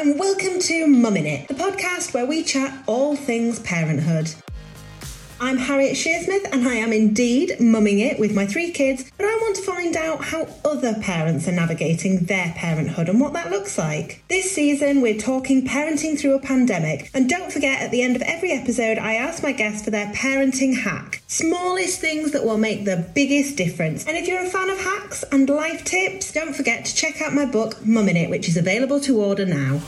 and welcome to Mumming It, the podcast where we chat all things parenthood. I'm Harriet Shearsmith and I am indeed mumming it with my three kids, but I want to find out how other parents are navigating their parenthood and what that looks like. This season, we're talking parenting through a pandemic, and don't forget at the end of every episode, I ask my guests for their parenting hack. Smallest things that will make the biggest difference. And if you're a fan of hacks and life tips, don't forget to check out my book, Mumming It, which is available to order now.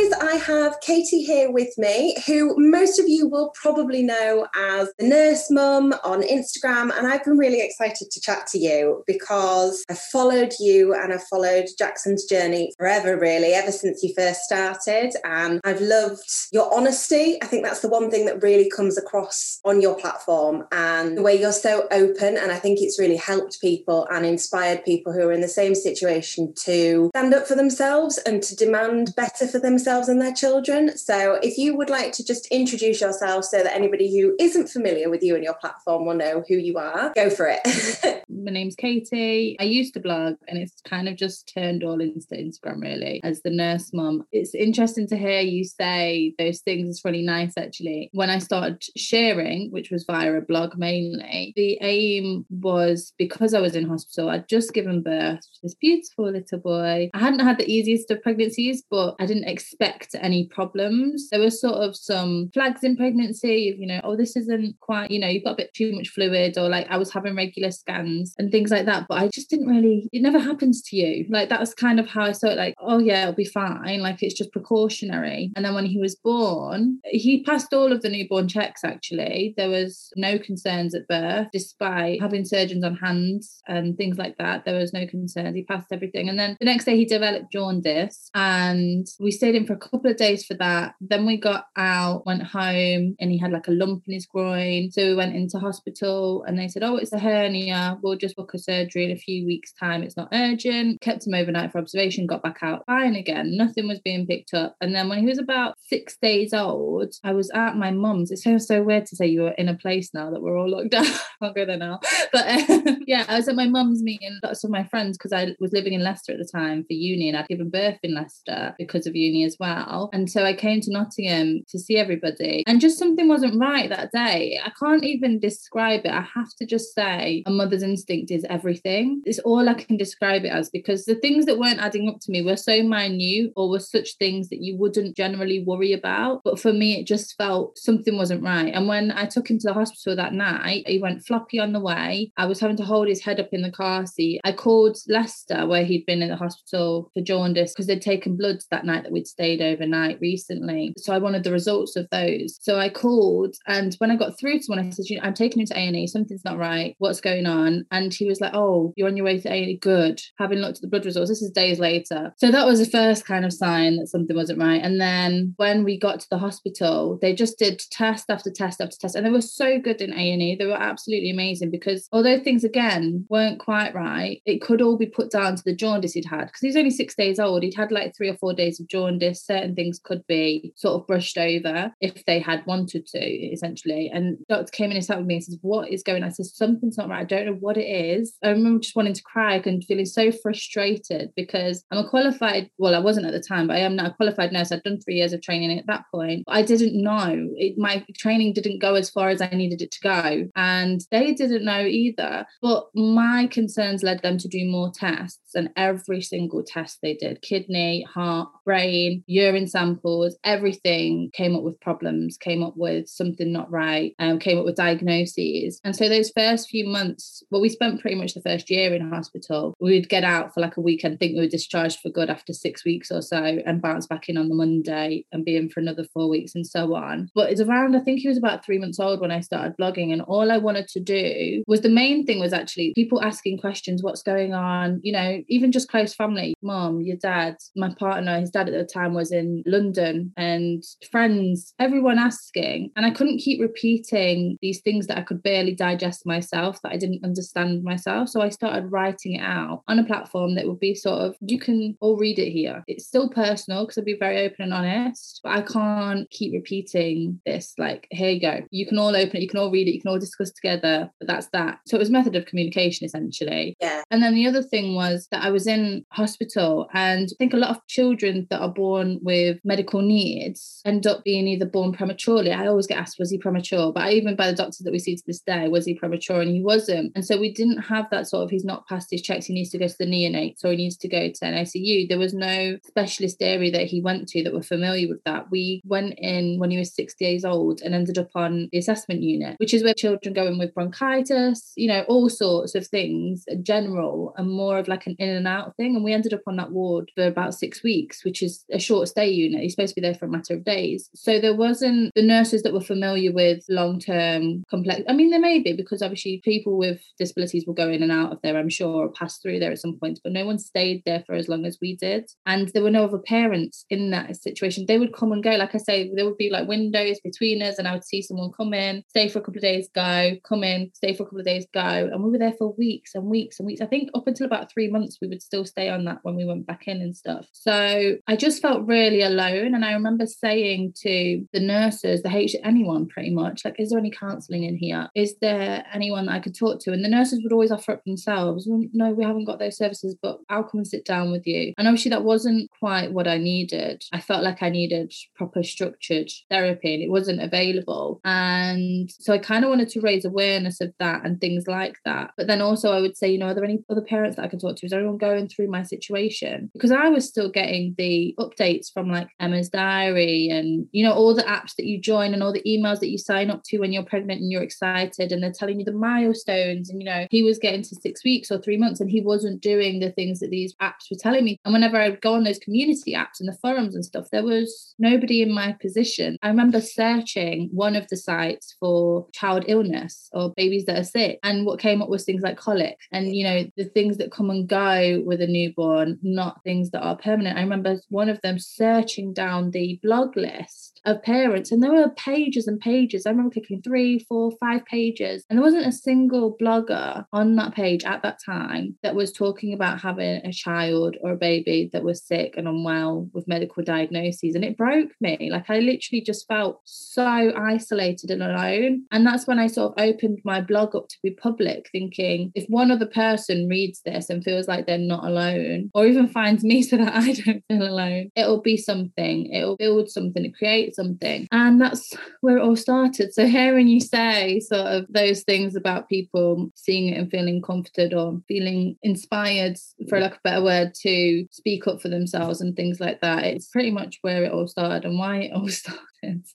Guys, I have Katie here with me, who most of you will probably know as the nurse mum on Instagram. And I've been really excited to chat to you because I've followed you and I've followed Jackson's journey forever, really, ever since you first started. And I've loved your honesty. I think that's the one thing that really comes across on your platform and the way you're so open. And I think it's really helped people and inspired people who are in the same situation to stand up for themselves and to demand better for themselves and their children. So, if you would like to just introduce yourself so that anybody who isn't familiar with you and your platform will know who you are, go for it. My name's Katie. I used to blog and it's kind of just turned all into Instagram really as the nurse mum. It's interesting to hear you say those things. It's really nice actually. When I started sharing, which was via a blog mainly, the aim was because I was in hospital, I'd just given birth to this beautiful little boy. I hadn't had the easiest of pregnancies, but I didn't expect any problems. There were sort of some flags in pregnancy, you know, oh, this isn't quite, you know, you've got a bit too much fluid, or like I was having regular scans and things like that. But I just didn't really, it never happens to you. Like that was kind of how I saw it, like, oh, yeah, it'll be fine. Like it's just precautionary. And then when he was born, he passed all of the newborn checks actually. There was no concerns at birth, despite having surgeons on hands and things like that. There was no concerns. He passed everything. And then the next day he developed jaundice and we stayed in for a couple of days for that. Then we got out, went home, and he had like a lump in his groin. So we went into hospital and they said, Oh, it's a hernia. We'll just book a surgery in a few weeks' time. It's not urgent. Kept him overnight for observation, got back out fine again. Nothing was being picked up. And then when he was about six days old, I was at my mum's. It sounds so weird to say you were in a place now that we're all locked down. I can't go there now. But uh, yeah, I was at my mum's meeting lots of my friends because I was living in Leicester at the time for uni and I'd given birth in Leicester because of uni as well. And so I came to Nottingham to see everybody, and just something wasn't right that day. I can't even describe it. I have to just say a mother's instinct is everything. It's all I can describe it as because the things that weren't adding up to me were so minute or were such things that you wouldn't generally worry about. But for me, it just felt something wasn't right. And when I took him to the hospital that night, he went floppy on the way. I was having to hold his head up in the car seat. I called Leicester, where he'd been in the hospital for jaundice, because they'd taken bloods that night that we'd stayed overnight recently. So I wanted the results of those. So I called, and when I got through to one, I said, you know, I'm taking him to A&E. Something's not right. What's going on? And he was like, oh, you're on your way to A&E. Good. Having looked at the blood results, this is days later. So that was the first kind of sign that something wasn't right. And then when we got to the hospital, they just did test after test after test, and they were so good in A&E. They were absolutely amazing because although things again weren't quite right, it could all be put down to the jaundice he'd had because he's only six days old. He'd had like three or four days of jaundice. Certain things could be sort of brushed over if they had wanted to, essentially. And doctor came in and sat with me and says, What is going on? I said, Something's not right. I don't know what it is. I remember just wanting to cry and feeling so frustrated because I'm a qualified, well, I wasn't at the time, but I am now a qualified nurse. I'd done three years of training at that point. I didn't know. It, my training didn't go as far as I needed it to go. And they didn't know either. But my concerns led them to do more tests. And every single test they did kidney, heart, brain, urine samples, everything came up with problems, came up with something not right, um, came up with diagnoses. And so those first few months, well, we spent pretty much the first year in hospital. We would get out for like a week and think we were discharged for good after six weeks or so and bounce back in on the Monday and be in for another four weeks and so on. But it's around, I think he was about three months old when I started blogging. And all I wanted to do was the main thing was actually people asking questions, what's going on, you know, even just close family, mom, your dad, my partner, his dad at the time was in London and friends, everyone asking. And I couldn't keep repeating these things that I could barely digest myself, that I didn't understand understand myself. So I started writing it out on a platform that would be sort of, you can all read it here. It's still personal because I'll be very open and honest, but I can't keep repeating this. Like, here you go. You can all open it, you can all read it, you can all discuss together, but that's that. So it was method of communication essentially. Yeah. And then the other thing was that I was in hospital and I think a lot of children that are born with medical needs end up being either born prematurely. I always get asked, was he premature? But even by the doctors that we see to this day, was he premature? And he wasn't. And so we didn't have that sort of, he's not passed his checks, he needs to go to the neonates or he needs to go to an ICU. There was no specialist area that he went to that were familiar with that. We went in when he was 60 days old and ended up on the assessment unit, which is where children go in with bronchitis, you know, all sorts of things, general and more of like an in and out thing. And we ended up on that ward for about six weeks, which is a short stay unit. He's supposed to be there for a matter of days. So there wasn't the nurses that were familiar with long term complex. I mean, there may be because obviously people with disabilities will go in and out of there, I'm sure, or pass through there at some point, but no one stayed there for as long as we did. And there were no other parents in that situation. They would come and go. Like I say, there would be like windows between us, and I would see someone come in, stay for a couple of days, go, come in, stay for a couple of days, go. And we were there for weeks and weeks and weeks. I think up until about three months, we would still stay on that when we went back in and stuff. So I just felt really alone. And I remember saying to the nurses, the H, anyone pretty much, like, is there any counselling in here? Is there anyone that I could talk to? And the nurses would always offer up themselves. no, we haven't got those services, but I'll come and sit down with you. And obviously, that wasn't quite what I needed. I felt like I needed proper structured therapy and it wasn't available. And so I kind of wanted to raise awareness of that and things like that. But then also, I would say, you know, are there any other parents that I can talk to? Is anyone going through my situation? Because I was still getting the updates from like Emma's Diary and, you know, all the apps that you join and all the emails that you sign up to when you're pregnant and you're excited and they're telling you the milestones. And, you know, he was getting to six weeks or three months and he wasn't doing the things that these apps were telling me. And whenever I would go on those community apps and the forums and stuff, there was nobody in my position. I remember searching one of the sites for child illness or babies that are sick. And what came up was things like colic and, you know, the things that come and go with a newborn, not things that are permanent. I remember one of them searching down the blog list of parents, and there were pages and pages. I remember clicking three, four, five pages, and there wasn't a single blogger on that page at that time that was talking about having a child or a baby that was sick and unwell with medical diagnoses. And it broke me. Like I literally just felt so isolated and alone. And that's when I sort of opened my blog up to be public, thinking if one other person reads this and feels like they're not alone, or even finds me so that I don't feel alone, it'll be something. It'll build something, it creates something. And that's where it all started. So hearing you say sort of those things about people seeing it and feeling comforted or feeling inspired, for lack of a better word, to speak up for themselves and things like that, it's pretty much where it all started and why it all started.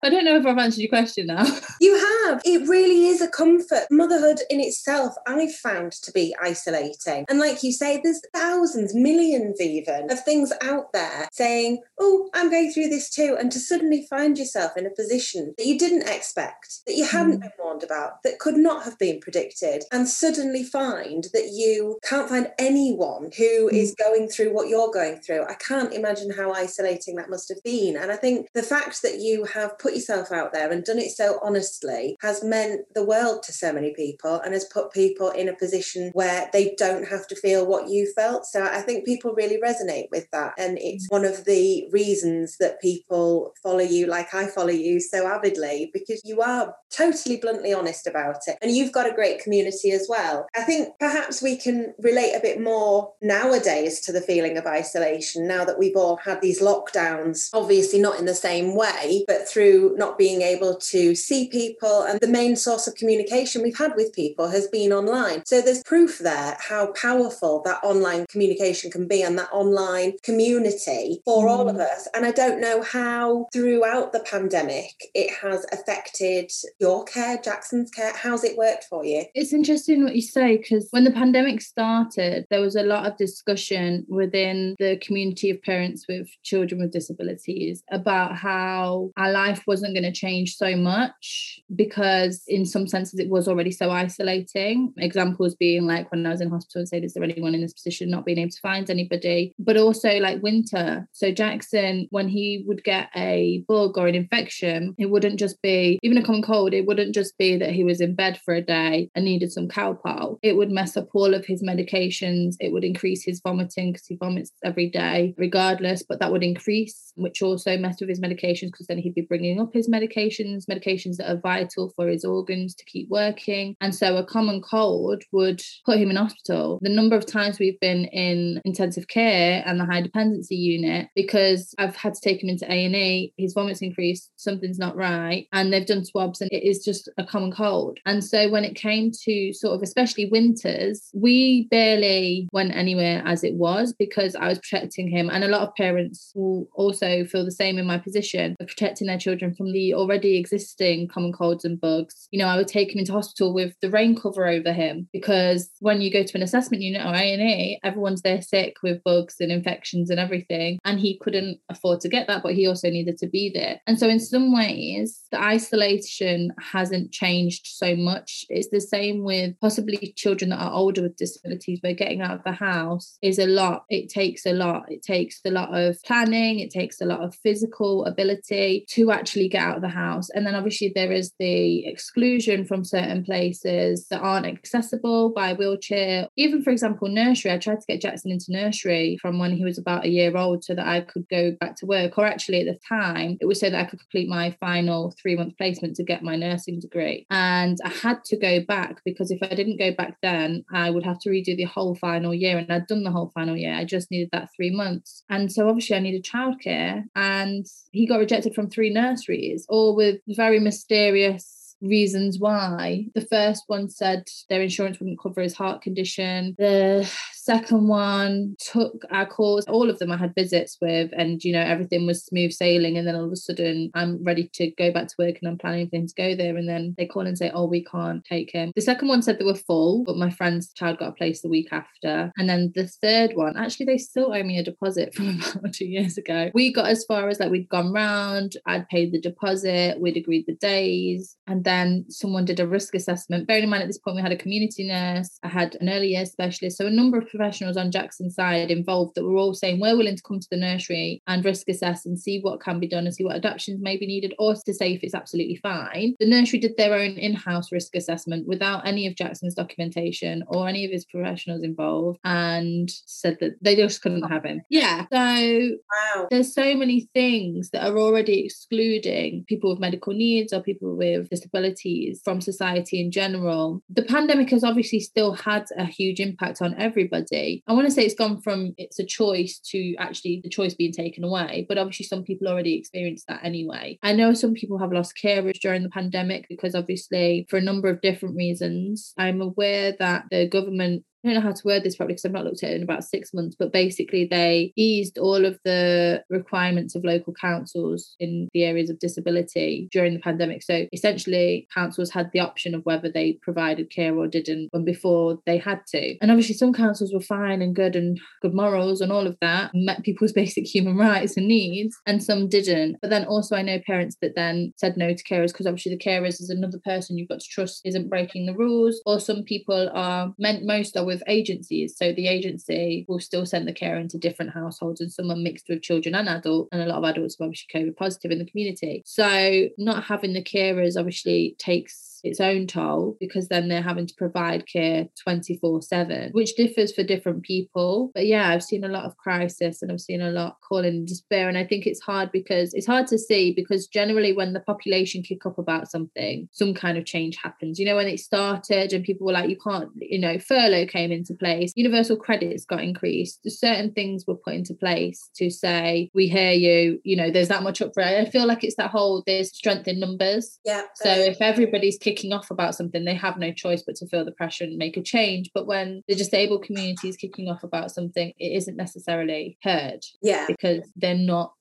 I don't know if I've answered your question now. You have. It really is a comfort. Motherhood in itself, I've found to be isolating. And like you say, there's thousands, millions even, of things out there saying, Oh, I'm going through this too. And to suddenly find yourself in a position that you didn't expect, that you hadn't mm. been warned about, that could not have been predicted, and suddenly find that you can't find anyone who mm. is going through what you're going through. I can't imagine how isolating that must have been. And I think the fact that you have put yourself out there and done it so honestly has meant the world to so many people and has put people in a position where they don't have to feel what you felt. So I think people really resonate with that. And it's one of the reasons that people follow you like I follow you so avidly because you are totally bluntly honest about it. And you've got a great community as well. I think perhaps we can relate a bit more nowadays to the feeling of isolation now that we've all had these lockdowns, obviously not in the same way, but through not being able to see people. And the main source of communication we've had with people has been online. So there's proof there how powerful that online communication can be and that online community for mm. all of mm. us. And I don't know how throughout the pandemic it has affected your care, Jackson's care. How's it worked for you? It's interesting what you say because when the pandemic started, there was a lot of discussion within the community of parents with children with disabilities about how our life wasn't going to change so much because, in some senses, it was already so isolating. Examples being like when I was in hospital and said, Is there anyone in this position not being able to find anybody? But also like winter. So, Jackson, when he would get a bug or an infection, it wouldn't just be even a common cold, it wouldn't just be that he was in bed for a day and needed some Calpol. It would mess up all of his medications, it would increase his vomiting because he vomits every day, regardless, but that would increase, which also messed with his medications because then he'd be bringing up his medications, medications that are vital for his organs to keep working. And so a common cold would put him in hospital. The number of times we've been in intensive care and the high dependency unit because I've had to take him into A&E, his vomits increased, something's not right, and they've done swabs and it is just a common cold. And so when it came to sort of especially winters, we barely went anywhere as it was because I was protecting him and a lot of parents will also feel the same in my position of protecting their children from the already existing common colds and bugs. You know, I would take him into hospital with the rain cover over him because when you go to an assessment unit or A&E, everyone's there sick with bugs and infections and everything. And he couldn't afford to get that, but he also needed to be there. And so in some ways, the isolation hasn't changed so much. It's the same with possibly children that are older with disabilities, where getting out of the house is a lot. It takes a lot. It takes a lot of planning, it takes a lot of physical ability to actually get out of the house. And then obviously there is the exclusion from certain places that aren't accessible by wheelchair. Even for example, nursery. I tried to get Jackson into nursery from when he was about a year old so that I could go back to work. Or actually at the time, it was so that I could complete my final three month placement to get my nursing degree. And I had to go back because if I didn't go back then, I would have to redo the whole final year. And I'd done the whole final year. I just needed that three months. And so obviously I needed childcare. And he got rejected from three nurseries, all with very mysterious reasons why. The first one said their insurance wouldn't cover his heart condition. The second one took our calls. All of them I had visits with, and you know, everything was smooth sailing. And then all of a sudden, I'm ready to go back to work and I'm planning him to go there. And then they call and say, Oh, we can't take him. The second one said they were full, but my friend's child got a place the week after. And then the third one, actually, they still owe me a deposit from about two years ago. We got as far as like we'd gone round, I'd paid the deposit, we'd agreed the days, and then someone did a risk assessment. Bearing in mind at this point, we had a community nurse, I had an early years specialist, so a number of professionals on Jackson's side involved that were all saying we're willing to come to the nursery and risk assess and see what can be done and see what adaptations may be needed, or to say if it's absolutely fine. The nursery did their own in house risk assessment without any of Jackson's documentation or any of his professionals involved and said that they just couldn't have him. Yeah. So Wow. there's so many things that are already excluding people with medical needs or people with disabilities from society in general. The pandemic has obviously still had a huge impact on everybody. I want to say it's gone from it's a choice to actually the choice being taken away, but obviously some people already experienced that anyway. I know some people have lost carers during the pandemic because obviously for a number of different reasons. I'm aware that the government I don't know how to word this properly because I've not looked at it in about six months, but basically they eased all of the requirements of local councils in the areas of disability during the pandemic. So essentially, councils had the option of whether they provided care or didn't when before they had to. And obviously, some councils were fine and good and good morals and all of that, met people's basic human rights and needs, and some didn't. But then also, I know parents that then said no to carers because obviously the carers is another person you've got to trust isn't breaking the rules, or some people are meant most are with with agencies. So the agency will still send the care into different households, and some are mixed with children and adult, and a lot of adults are obviously COVID positive in the community. So not having the carers obviously takes its own toll because then they're having to provide care 24 7, which differs for different people. But yeah, I've seen a lot of crisis and I've seen a lot calling in despair. And I think it's hard because it's hard to see because generally when the population kick up about something, some kind of change happens. You know, when it started and people were like, you can't, you know, furlough came into place, universal credits got increased, certain things were put into place to say, we hear you, you know, there's that much up for it. I feel like it's that whole there's strength in numbers. Yeah. So if everybody's kicking off about something, they have no choice but to feel the pressure and make a change. But when the disabled community is kicking off about something, it isn't necessarily heard yeah. because they're not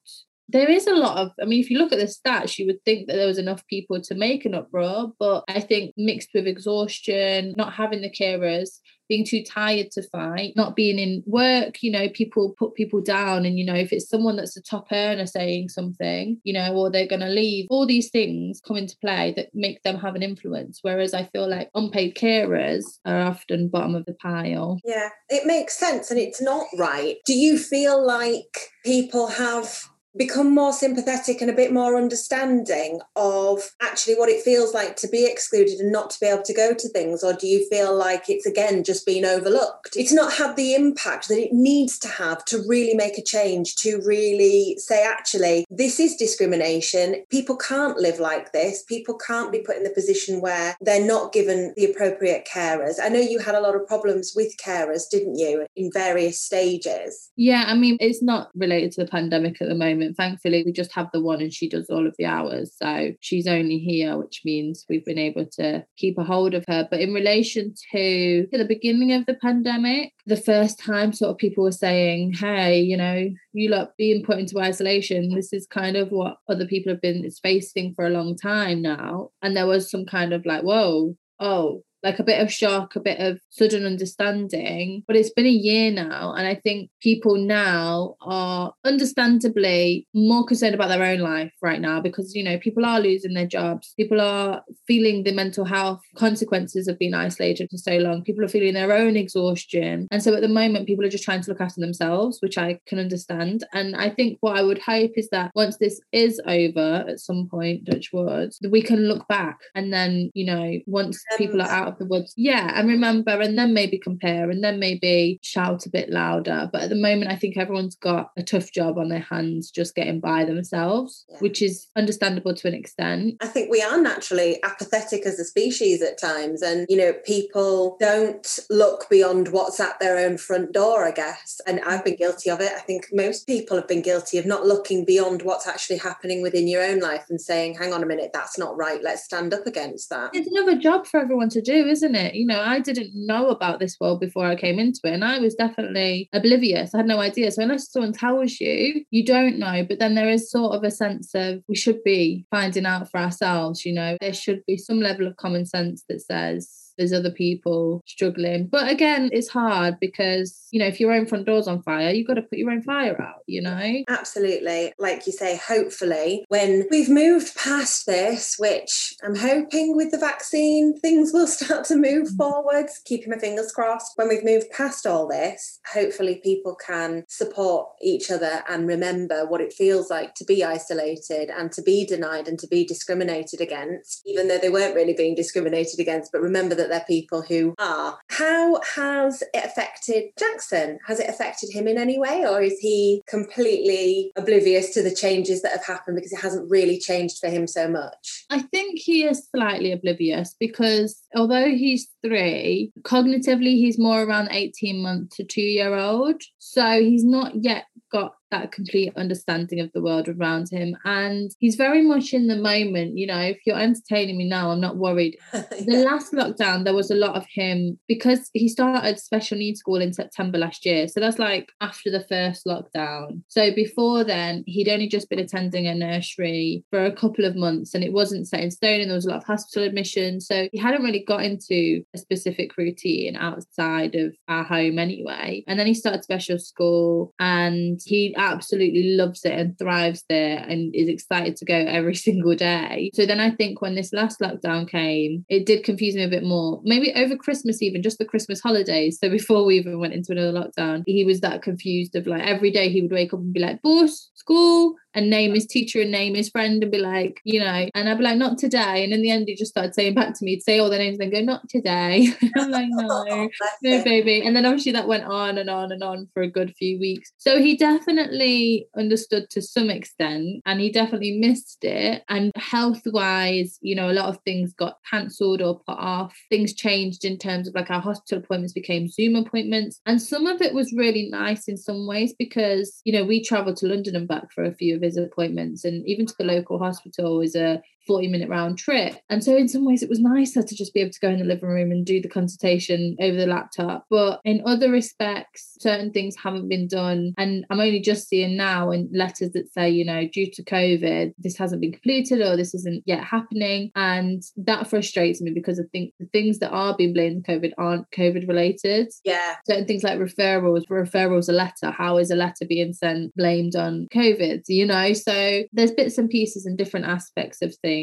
there is a lot of i mean if you look at the stats you would think that there was enough people to make an uproar but i think mixed with exhaustion not having the carers being too tired to fight, not being in work, you know, people put people down. And, you know, if it's someone that's a top earner saying something, you know, or they're going to leave, all these things come into play that make them have an influence. Whereas I feel like unpaid carers are often bottom of the pile. Yeah, it makes sense and it's not right. Do you feel like people have become more sympathetic and a bit more understanding of actually what it feels like to be excluded and not to be able to go to things? Or do you feel like it's again just been overlooked? It's not had the impact that it needs to have to really make a change, to really say, actually, this is discrimination. People can't live like this. People can't be put in the position where they're not given the appropriate carers. I know you had a lot of problems with carers, didn't you, in various stages? Yeah, I mean, it's not related to the pandemic at the moment moment. Thankfully, we just have the one and she does all of the hours. So she's only here, which means we've been able to keep a hold of her. But in relation to, the beginning of the pandemic, the first time sort of people were saying, hey, you know, you lot being put into isolation, this is kind of what other people have been facing for a long time now. And there was some kind of like, whoa, oh, like a bit of shock, a bit of sudden understanding. But it's been a year now, and I think people now are understandably more concerned about their own life right now because, you know, people are losing their jobs, people are feeling the mental health consequences of being isolated for so long, people are feeling their own exhaustion. And so at the moment, people are just trying to look after themselves, which I can understand. And I think what I would hope is that once this is over at some point, Dutch words, we can look back and then, you know, once people are out of the woods. Yeah, and remember, and then maybe compare, and then maybe shout a bit louder. But at the moment, I think everyone's got a tough job on their hands just getting by themselves, yeah. which is understandable to an extent. I think we are naturally apathetic as a species at times, and you know, people don't look beyond what's at their own front door, I guess. And I've been guilty of it. I think most people have been guilty of not looking beyond what's actually happening within your own life and saying, hang on a minute, that's not right. Let's stand up against that. It's another job for everyone to do, isn't it? You know, I didn't know about this world before I came into it, and I was definitely oblivious. I had no idea. So unless someone tells you, you don't know. But then there is sort of a sense of we should be finding out for ourselves. You know, there should be some level of common sense that says there's other people struggling. But again, it's hard because, you know, if your own front door's on fire, you've got to put your own fire out, you know? Absolutely. Like you say, hopefully, when we've moved past this, which I'm hoping with the vaccine, things will start to move mm. forwards, keeping my fingers crossed. When we've moved past all this, hopefully people can support each other and remember what it feels like to be isolated and to be denied and to be discriminated against, even though they weren't really being discriminated against, but remember that that they're people who are. How has it affected Jackson? Has it affected him in any way, or is he completely oblivious to the changes that have happened because it hasn't really changed for him so much? I think he is slightly oblivious because although he's three, cognitively he's more around 18 month to two year old. So he's not yet got that complete understanding of the world around him. And he's very much in the moment. You know, if you're entertaining me now, I'm not worried. yeah. The last lockdown, there was a lot of him because he started special needs school in September last year. So that's like after the first lockdown. So before then, he'd only just been attending a nursery for a couple of months and it wasn't set in stone and there was a lot of hospital admissions. So he hadn't really got into a specific routine outside of our home anyway. And then he started special school and he absolutely loves it and thrives there and is excited to go every single day. So then I think when this last lockdown came, it did confuse me a bit more. Maybe over Christmas, even just the Christmas holidays. So before we even went into another lockdown, he was that confused of like every day he would wake up and be like, bus, school, and name his teacher and name his friend and be like, you know, and I'd be like, not today. And in the end, he just started saying back to me to say all their names and go, not today. I'm like, no, oh, no, baby. And then obviously that went on and on and on for a good few weeks. So he definitely understood to some extent and he definitely missed it. And health wise, you know, a lot of things got cancelled or put off. Things changed in terms of like our hospital appointments became Zoom appointments. And some of it was really nice in some ways because, you know, we traveled to London and back for a few of his appointments and even to the local hospital is a 40 minute round trip. And so, in some ways, it was nicer to just be able to go in the living room and do the consultation over the laptop. But in other respects, certain things haven't been done. And I'm only just seeing now in letters that say, you know, due to COVID, this hasn't been completed or this isn't yet happening. And that frustrates me because I think the things that are being blamed on COVID aren't COVID related. Yeah. Certain things like referrals, referrals a letter. How is a letter being sent blamed on COVID? You know, so there's bits and pieces and different aspects of things.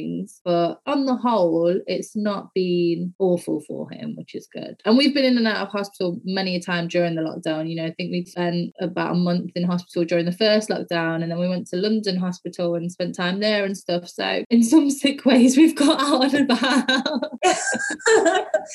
But on the whole, it's not been awful for him, which is good. And we've been in and out of hospital many a time during the lockdown. You know, I think we spent about a month in hospital during the first lockdown, and then we went to London Hospital and spent time there and stuff. So in some sick ways, we've got out and about.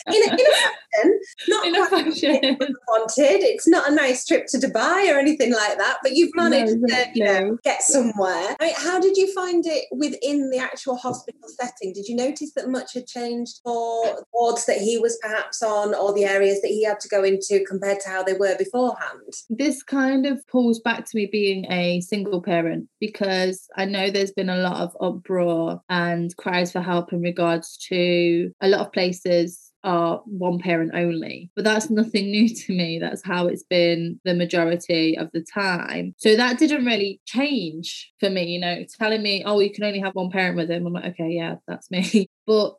in, a, in a fashion, not in a fashion. wanted. It's not a nice trip to Dubai or anything like that, but you've managed No, to you know, no. get somewhere. I mean, how did you find it within the actual hospital setting? Did you notice that much had changed for wards that he was perhaps on or the areas that he had to go into compared to how they were beforehand? this kind of pulls back to me being a single parent because I know there's been a lot of uproar and cries for help in regards to a lot of places are one parent only. But that's nothing new to me. That's how it's been the majority of the time. So that didn't really change for me, you know, telling me, oh, you can only have one parent with him. I'm like, okay, yeah, that's me. But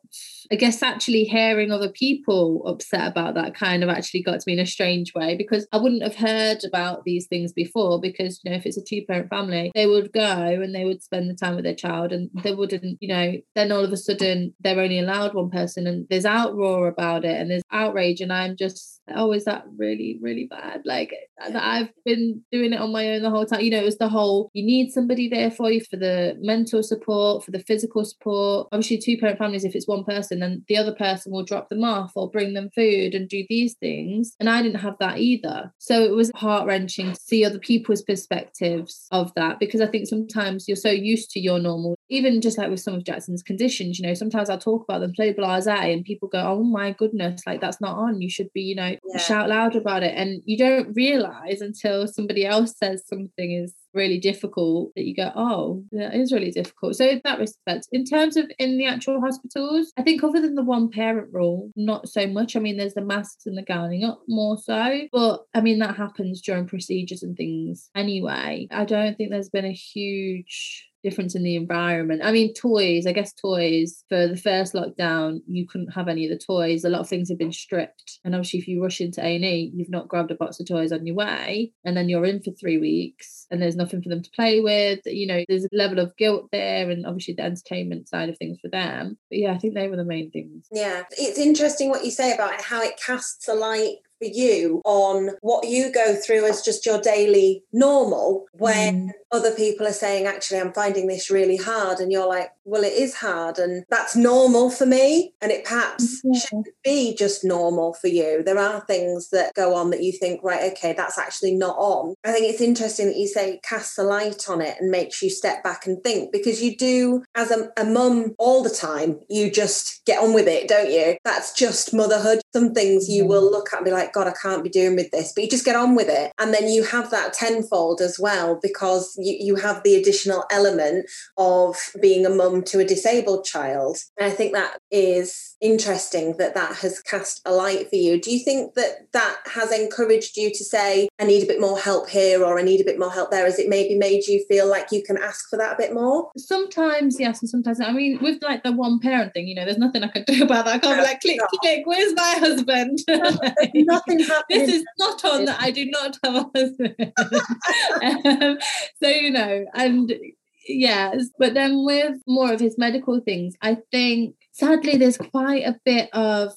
I guess actually hearing other people upset about that kind of actually got to me in a strange way because I wouldn't have heard about these things before because you know if it's a two parent family they would go and they would spend the time with their child and they wouldn't you know then all of a sudden they're only allowed one person and there's outroar about it and there's outrage and I'm just oh is that really really bad? Like that I've been doing it on my own the whole time. You know it was the whole you need somebody there for you for the mental support for the physical support. Obviously two parent families if it's one person then the other person will drop them off or bring them food and do these things. And I didn't have that either. So it was heart-wrenching to see other people's perspectives of that because I think sometimes you're so used to your normal even just like with some of Jackson's conditions you know sometimes I'll talk about them so blasé and people go oh my goodness like that's not on. You should be you know Yeah. shout loud about it. And you don't realize until somebody else says something is really difficult that you go oh that is really difficult. So in that respect in terms of in the actual hospitals i think other than the one parent rule not so much. I mean there's the masks and the gowning up more so but i mean that happens during procedures and things anyway. I don't think there's been a huge difference in the environment. I mean, toys, I guess toys for the first lockdown, you couldn't have any of the toys. A lot of things have been stripped. And obviously, if you rush into A&E, you've not grabbed a box of toys on your way. And then you're in for three weeks and there's nothing for them to play with. You know, there's a level of guilt there and obviously the entertainment side of things for them. But yeah, I think they were the main things. Yeah, it's interesting what you say about how it casts a light for you on what you go through as just your daily normal when Mm. other people are saying actually I'm finding this really hard and you're like well it is hard and that's normal for me and it perhaps Yeah. shouldn't be just normal for you. There are things that go on that you think right okay that's actually not on. I think it's interesting that you say casts a light on it and makes you step back and think because you do as a, a mum all the time you just get on with it don't you? That's just motherhood. Some things you will look at and be like god I can't be doing with this but you just get on with it. And then you have that tenfold as well because you, you have the additional element of being a mum to a disabled child. And I think that is interesting that that has cast a light for you do you think that that has encouraged you to say I need a bit more help here or I need a bit more help there has it maybe made you feel like you can ask for that a bit more Sometimes yes, and sometimes I mean with like the one parent thing, you know, there's nothing I can do about that. I can't be like click, No. click, where's my husband? nothing happening this is not on that I do not have a husband. um, so you know, and yes, but then with more of his medical things, I think sadly there's quite a bit of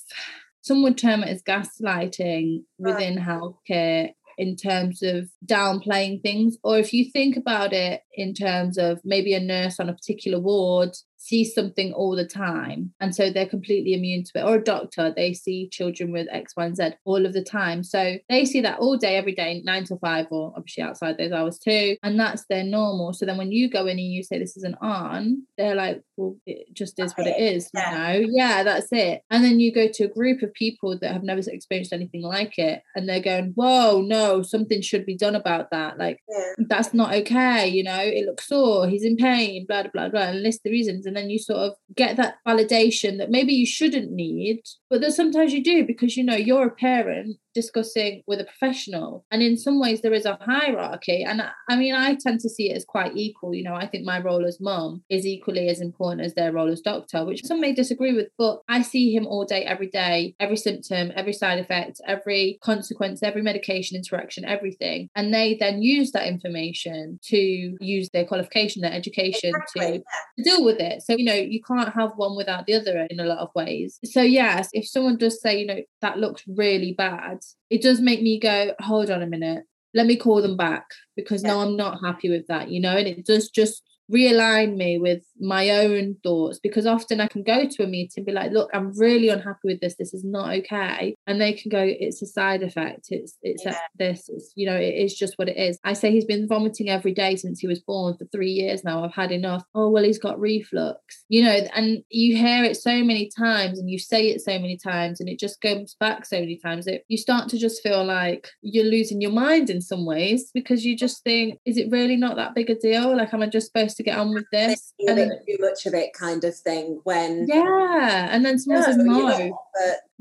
some would term it as gaslighting within healthcare in terms of downplaying things. Or if you think about it in terms of maybe a nurse on a particular ward sees something all the time and so they're completely immune to it. Or a doctor they see children with x y and z all of the time. So they see that all day every day nine to five or obviously outside those hours too and that's their normal. So then when you go in and you say this is an on they're like well it just is what it is Yeah. you know? Yeah that's it. And then you go to a group of people that have never experienced anything like it and they're going whoa no something should be done about that. Like yeah. that's not okay you know? It looks sore he's in pain blah blah blah blah and list the reasons and then you sort of get that validation that maybe you shouldn't need but that sometimes you do because you know you're a parent discussing with a professional. And in some ways there is a hierarchy. And i mean i tend to see it as quite equal. You know i think my role as mum is equally as important as their role as doctor which some may disagree with but i see him all day every day every symptom every side effect every consequence every medication interaction everything. And they then use that information to use their qualification their education exactly. to, to deal with it. So you know you can't have one without the other in a lot of ways. So yes if someone does say you know that looks really bad it does make me go, hold on a minute, let me call them back because yeah. no, I'm not happy with that, you know, and it does just realign me with my own thoughts because often I can go to a meeting and be like, look, I'm really unhappy with this. This is not okay. And they can go, it's a side effect. It's it's yeah. this. It's you know, it is just what it is. I say he's been vomiting every day since he was born for three years now. I've had enough. Oh well, he's got reflux. You know, and you hear it so many times and you say it so many times and it just comes back so many times that you start to just feel like you're losing your mind in some ways because you just think, is it really not that big a deal? Like, am I just supposed to to get on with this. And, too much of it kind of thing when Yeah. And then someone no, says no.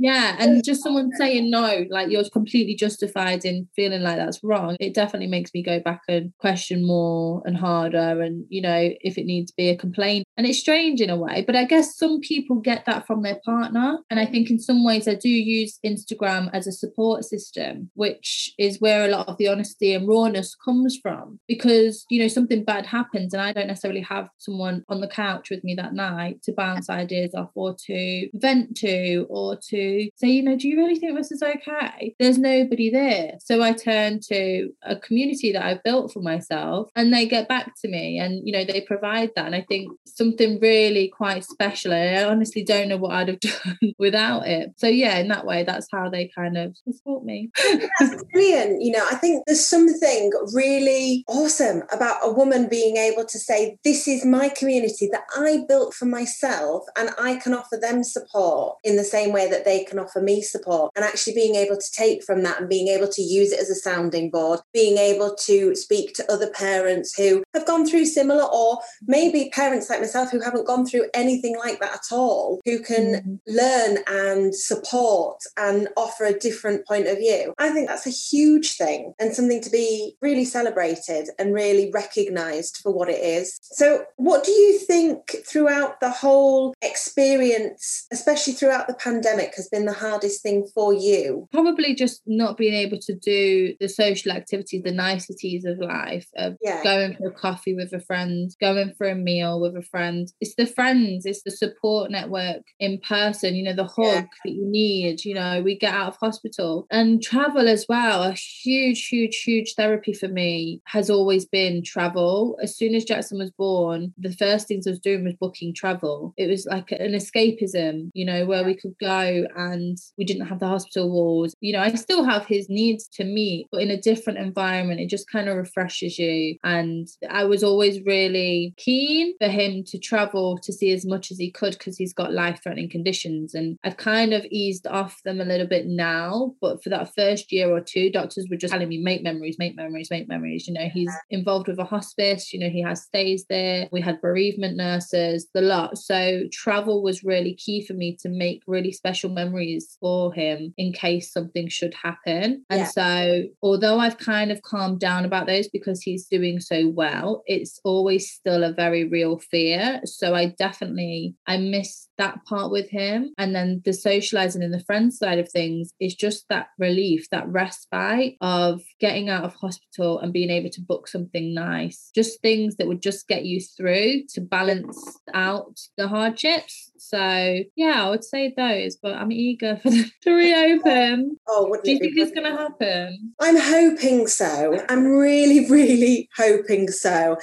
Yeah, and just someone saying no, like you're completely justified in feeling like that's wrong. It definitely makes me go back and question more and harder, and you know, if it needs to be a complaint. And it's strange in a way, but I guess some people get that from their partner. And I think in some ways I do use Instagram as a support system, which is where a lot of the honesty and rawness comes from. Because, you know, something bad happens and I don't necessarily have someone on the couch with me that night to bounce ideas off or to vent to or to say, you know, do you really think this is okay? There's nobody there. So I turn to a community that I've built for myself and they get back to me and, you know, they provide that. And I think something really quite special. And I honestly don't know what I'd have done without it. So yeah, in that way, that's how they kind of support me. that's brilliant. You know, I think there's something really awesome about a woman being able to say, this is my community that I built for myself and I can offer them support in the same way that they they can offer me support and actually being able to take from that and being able to use it as a sounding board, being able to speak to other parents who have gone through similar or maybe parents like myself who haven't gone through anything like that at all, who can mm-hmm. learn and support and offer a different point of view. I think that's a huge thing and something to be really celebrated and really recognized for what it is. So, what do you think throughout the whole experience, especially throughout the pandemic, has been the hardest thing for you? Probably just not being able to do the social activities, the niceties of life, of yeah. going for a coffee with a friend, going for a meal with a friend. It's the friends, it's the support network in person, you know, the hug yeah. that you need. You know, we get out of hospital and travel as well. A huge, huge, huge therapy for me has always been travel. As soon as Jackson was born, the first things I was doing was booking travel. It was like an escapism, you know, where we could go and we didn't have the hospital walls. You know, I still have his needs to meet, but in a different environment. It just kind of refreshes you. And I was always really keen for him to travel to see as much as he could because he's got life threatening conditions. And I've kind of eased off them a little bit now. But for that first year or two, doctors were just telling me, make memories, make memories, make memories. You know, he's involved with a hospice, you know, he has stays there. We had bereavement nurses, the lot. So travel was really key for me to make really special memories for him in case something should happen. And yeah. so, although I've kind of calmed down about those because he's doing so well, it's always still a very real fear. So, I definitely I miss that part with him. And then the socializing and the friend side of things is just that relief, that respite of getting out of hospital and being able to book something nice. Just things that would just get you through to balance out the hardships. So yeah, I would say those, but I'm eager for them to reopen. Oh, do you think it's going to happen? I'm hoping so. I'm really, really hoping so.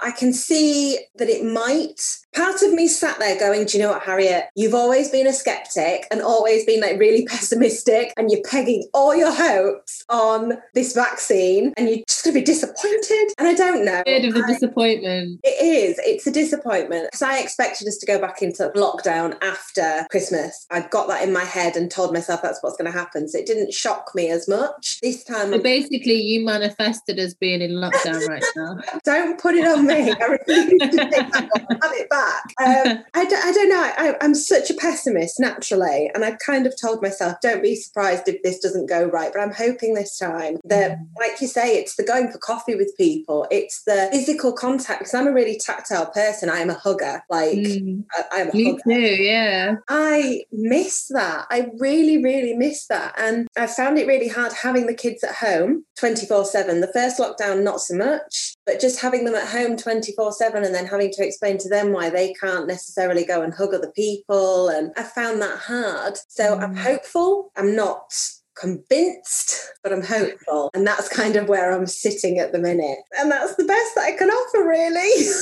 I can see that it might. Part of me sat there going, Do you know what, Harriet? You've always been a skeptic and always been like really pessimistic, and you're pegging all your hopes on this vaccine, and you're just going to be disappointed. And I don't know. Bit of a disappointment. It is. It's a disappointment because I expected us to go back into lockdown after Christmas. I got that in my head and told myself that's what's going to happen. So it didn't shock me as much. This time, so basically, you manifested as being in lockdown right now. don't put it on me. I refuse to take that have it back. Um, I, don't, I don't know. I, I'm such a pessimist naturally, and I've kind of told myself, don't be surprised if this doesn't go right. But I'm hoping this time that, mm. like you say, it's the going for coffee with people, it's the physical contact. Because I'm a really tactile person. I am a hugger. Like mm. I, am a Me hugger. too. Yeah. I miss that. I really, really miss that, and I found it really hard having the kids at home 24 seven. The first lockdown, not so much, but just having them at home 24 seven, and then having to explain to them why they can't necessarily go and hug other people, and I found that hard. So mm. I'm hopeful. I'm not convinced, but I'm hopeful. And that's kind of where I'm sitting at the minute. And that's the best that I can offer, really.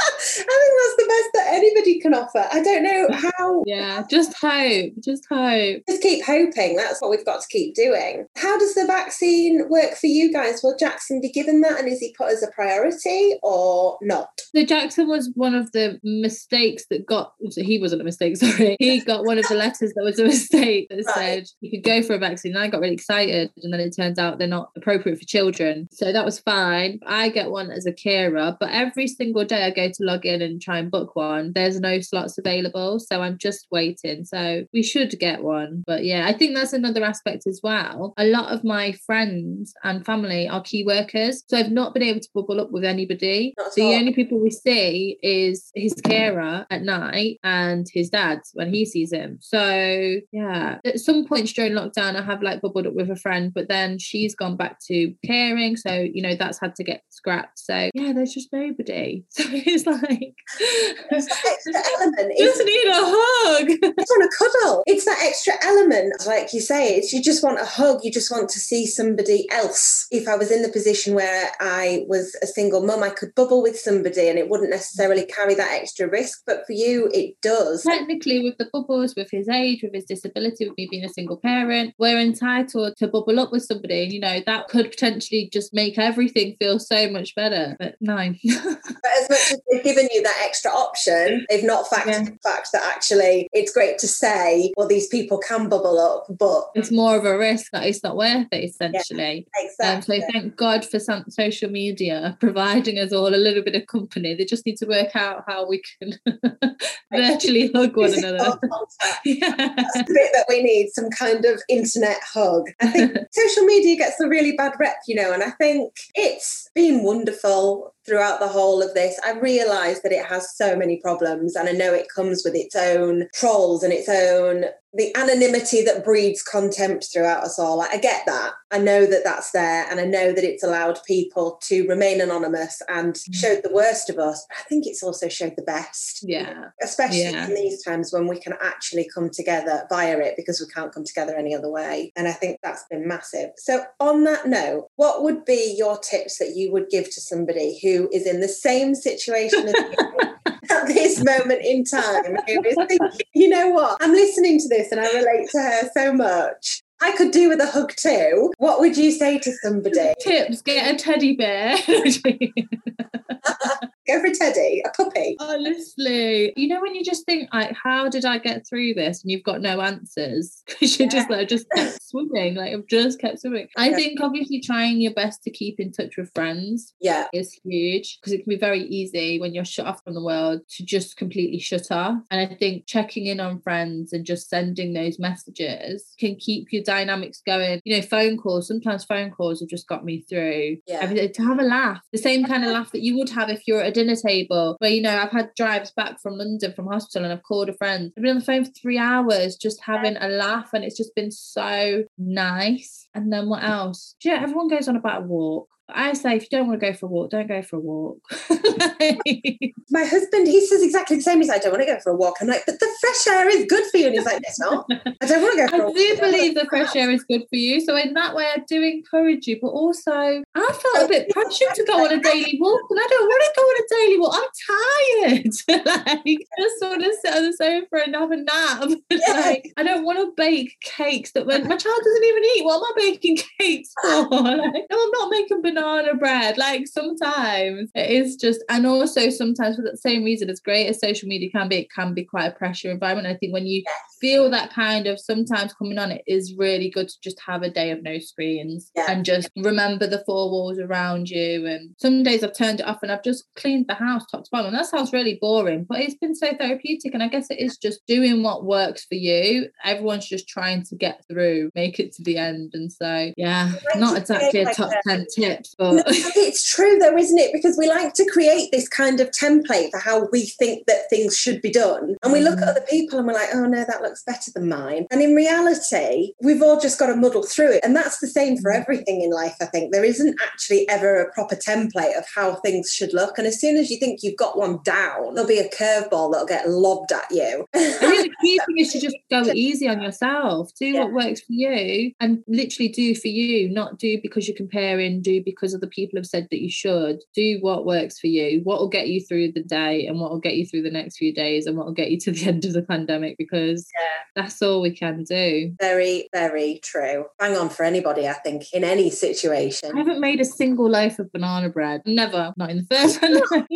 I think that's the best that anybody can offer. I don't know how. Yeah, just hope. Just hope. Just keep hoping. That's what we've got to keep doing. How does the vaccine work for you guys? Will Jackson be given that and is he put as a priority or not? So Jackson was one of the mistakes that got, he wasn't a mistake, sorry. He got one of the letters that was a mistake that right. said you could go for a vaccine. And I got really excited and then it turns out they're not appropriate for children. So that was fine. I get one as a carer, but every single day I go to log in and try and book one, there's no slots available. So I'm just waiting. So we should get one. But yeah, I think that's another aspect as well. A lot of my friends and family are key workers. So I've not been able to bubble up with anybody. so the only people we see is his carer at night and his dad when he sees him. So yeah, at some points during lockdown, I have like bubbled up with a friend, but then she's gone back to caring. So, you know, that's had to get scrapped. So yeah, there's just nobody. So it's like it's that extra element. Just need a hug. Just want a cuddle. It's that extra element, like you say. It's you just want a hug. You just want to see somebody else. If I was in the position where I was a single mum, I could bubble with somebody, and it wouldn't necessarily carry that extra risk. But for you, it does. Technically, with the bubbles, with his age, with his disability, with me being a single parent, we're entitled to bubble up with somebody. And you know that could potentially just make everything feel so much better. But no. but as much as they've given you that extra option, they've not factored yeah. the fact that actually it's great to say, well, these people can bubble up, but it's more of a risk that it's not worth it, essentially. Yeah, exactly. Um, so thank God for some social media providing us all a little bit of company. They just need to work out how we can virtually hug one another. yeah. That's the bit that we need some kind of internet hug. I think social media gets a really bad rep, you know, and I think it's been wonderful throughout the whole of this. I realise that it has so many problems, and I know it comes with its own trolls and its own the anonymity that breeds contempt throughout us all. I get that. I know that that's there, and I know that it's allowed people to remain anonymous and mm. showed the worst of us. But I think it's also showed the best. Yeah. Especially yeah. in these times when we can actually come together via it because we can't come together any other way. And I think that's been massive. So, on that note, what would be your tips that you would give to somebody who is in the same situation as you? this moment in time who is thinking, you know what, I'm listening to this and I relate to her so much. I could do with a hug too. What would you say to somebody? Tips get a teddy bear. Go for Teddy, a puppy. Honestly, you know when you just think, like, how did I get through this? And you've got no answers because you yeah. just like just kept swimming. Like I've just kept swimming. I yeah. think obviously trying your best to keep in touch with friends, yeah, is huge because it can be very easy when you're shut off from the world to just completely shut off. And I think checking in on friends and just sending those messages can keep your dynamics going. You know, phone calls. Sometimes phone calls have just got me through. Yeah, to have a laugh, the same kind of laugh that you would have if you're at a dinner table where you know I've had drives back from London from hospital and I've called a friend. I've been on the phone for three hours just having a laugh and it's just been so nice. And then what else? Yeah, everyone goes on about a walk. I say if you don't want to go for a walk, don't go for a walk. My husband, he says exactly the same. He's like, I don't want to go for a walk. I'm like, but the fresh air is good for you. And he's like, it's not. I don't want to go for I a walk. I do believe the fresh air is good for you. So in that way, I do encourage you. But also, I felt a bit pressured to go on a daily walk, and I don't want to go on a daily walk. I'm tired. like, just want to sit on the sofa and have a nap. Yeah. like, I don't want to bake cakes that when my child doesn't even eat. What am I baking cakes for? like, no, I'm not making banana banana bread. Like sometimes it is just, and also sometimes for the same reason, as great as social media can be, it can be quite a pressure environment. I think when you yes. feel that kind of sometimes coming on, it is really good to just have a day of no screens yeah. and just remember the four walls around you. And some days I've turned it off and I've just cleaned the house top to bottom. And that sounds really boring, but it's been so therapeutic. And I guess it is just doing what works for you. Everyone's just trying to get through, make it to the end. And so, yeah, not exactly a top 10 tips, but no, it's true though, isn't it? Because we like to create this kind of template for how we think that things should be done. And we look at mm. other people and we're like, oh no, that looks better than mine. And in reality, we've all just got to muddle through it. And that's the same for mm. everything in life, I think. There isn't actually ever a proper template of how things should look. And as soon as you think you've got one down, there'll be a curveball that'll get lobbed at you. I think the key thing is to just go easy on yourself. Do yeah. what works for you and literally do for you, not do because you're comparing, do because other people have said that you should. Do what works for you, what will get you through the day and what will get you through the next few days and what will get you to the end of the pandemic because yeah. that's all we can do. Very, very true. Bang on for anybody, I think, in any situation. I haven't made a single loaf of banana bread. Never. Not in the first one.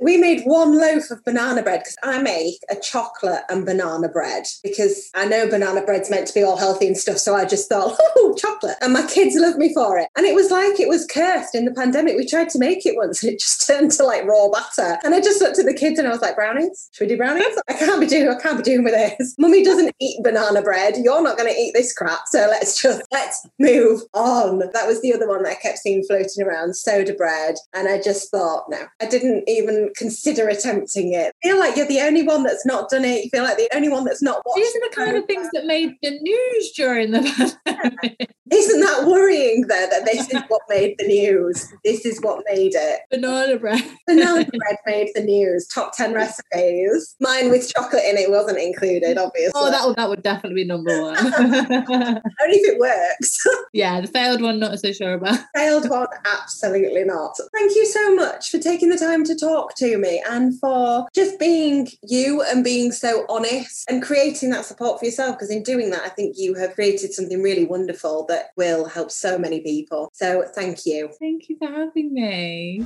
we made one loaf of banana bread because I make a chocolate and banana bread because I know banana bread's meant to be all healthy and stuff. So I just thought, oh, chocolate. And my kids love me for it. And it was like it was cursed in the pandemic. We tried to make it once and it just turned to like raw butter. And I just looked at the kids and I was like, brownies? Should we do brownies? I can't be doing, I can't be doing with this. Mummy doesn't eat banana bread. You're not going to eat this crap. So let's just, let's move on. That was the other one that I kept seeing floating around, soda bread. And I just thought, no, I didn't even consider attempting it. I feel like you're the only one that's not done it. You feel like the only one that's not watched. These are the kind of things that made the news during the pandemic. Isn't that worrying though that this is what made the news? This is what made it. Banana bread. Banana bread made the news. Top 10 recipes. Mine with chocolate in it wasn't included, obviously. Oh, that would, that would definitely be number one. Only if it works. yeah, the failed one, not so sure about. Failed one, absolutely not. Thank you so much for taking the time to talk to me and for just being you and being so honest and creating that support for yourself. Because in doing that, I think you have created something really wonderful that will help so many people. So thank you. Thank you for having me.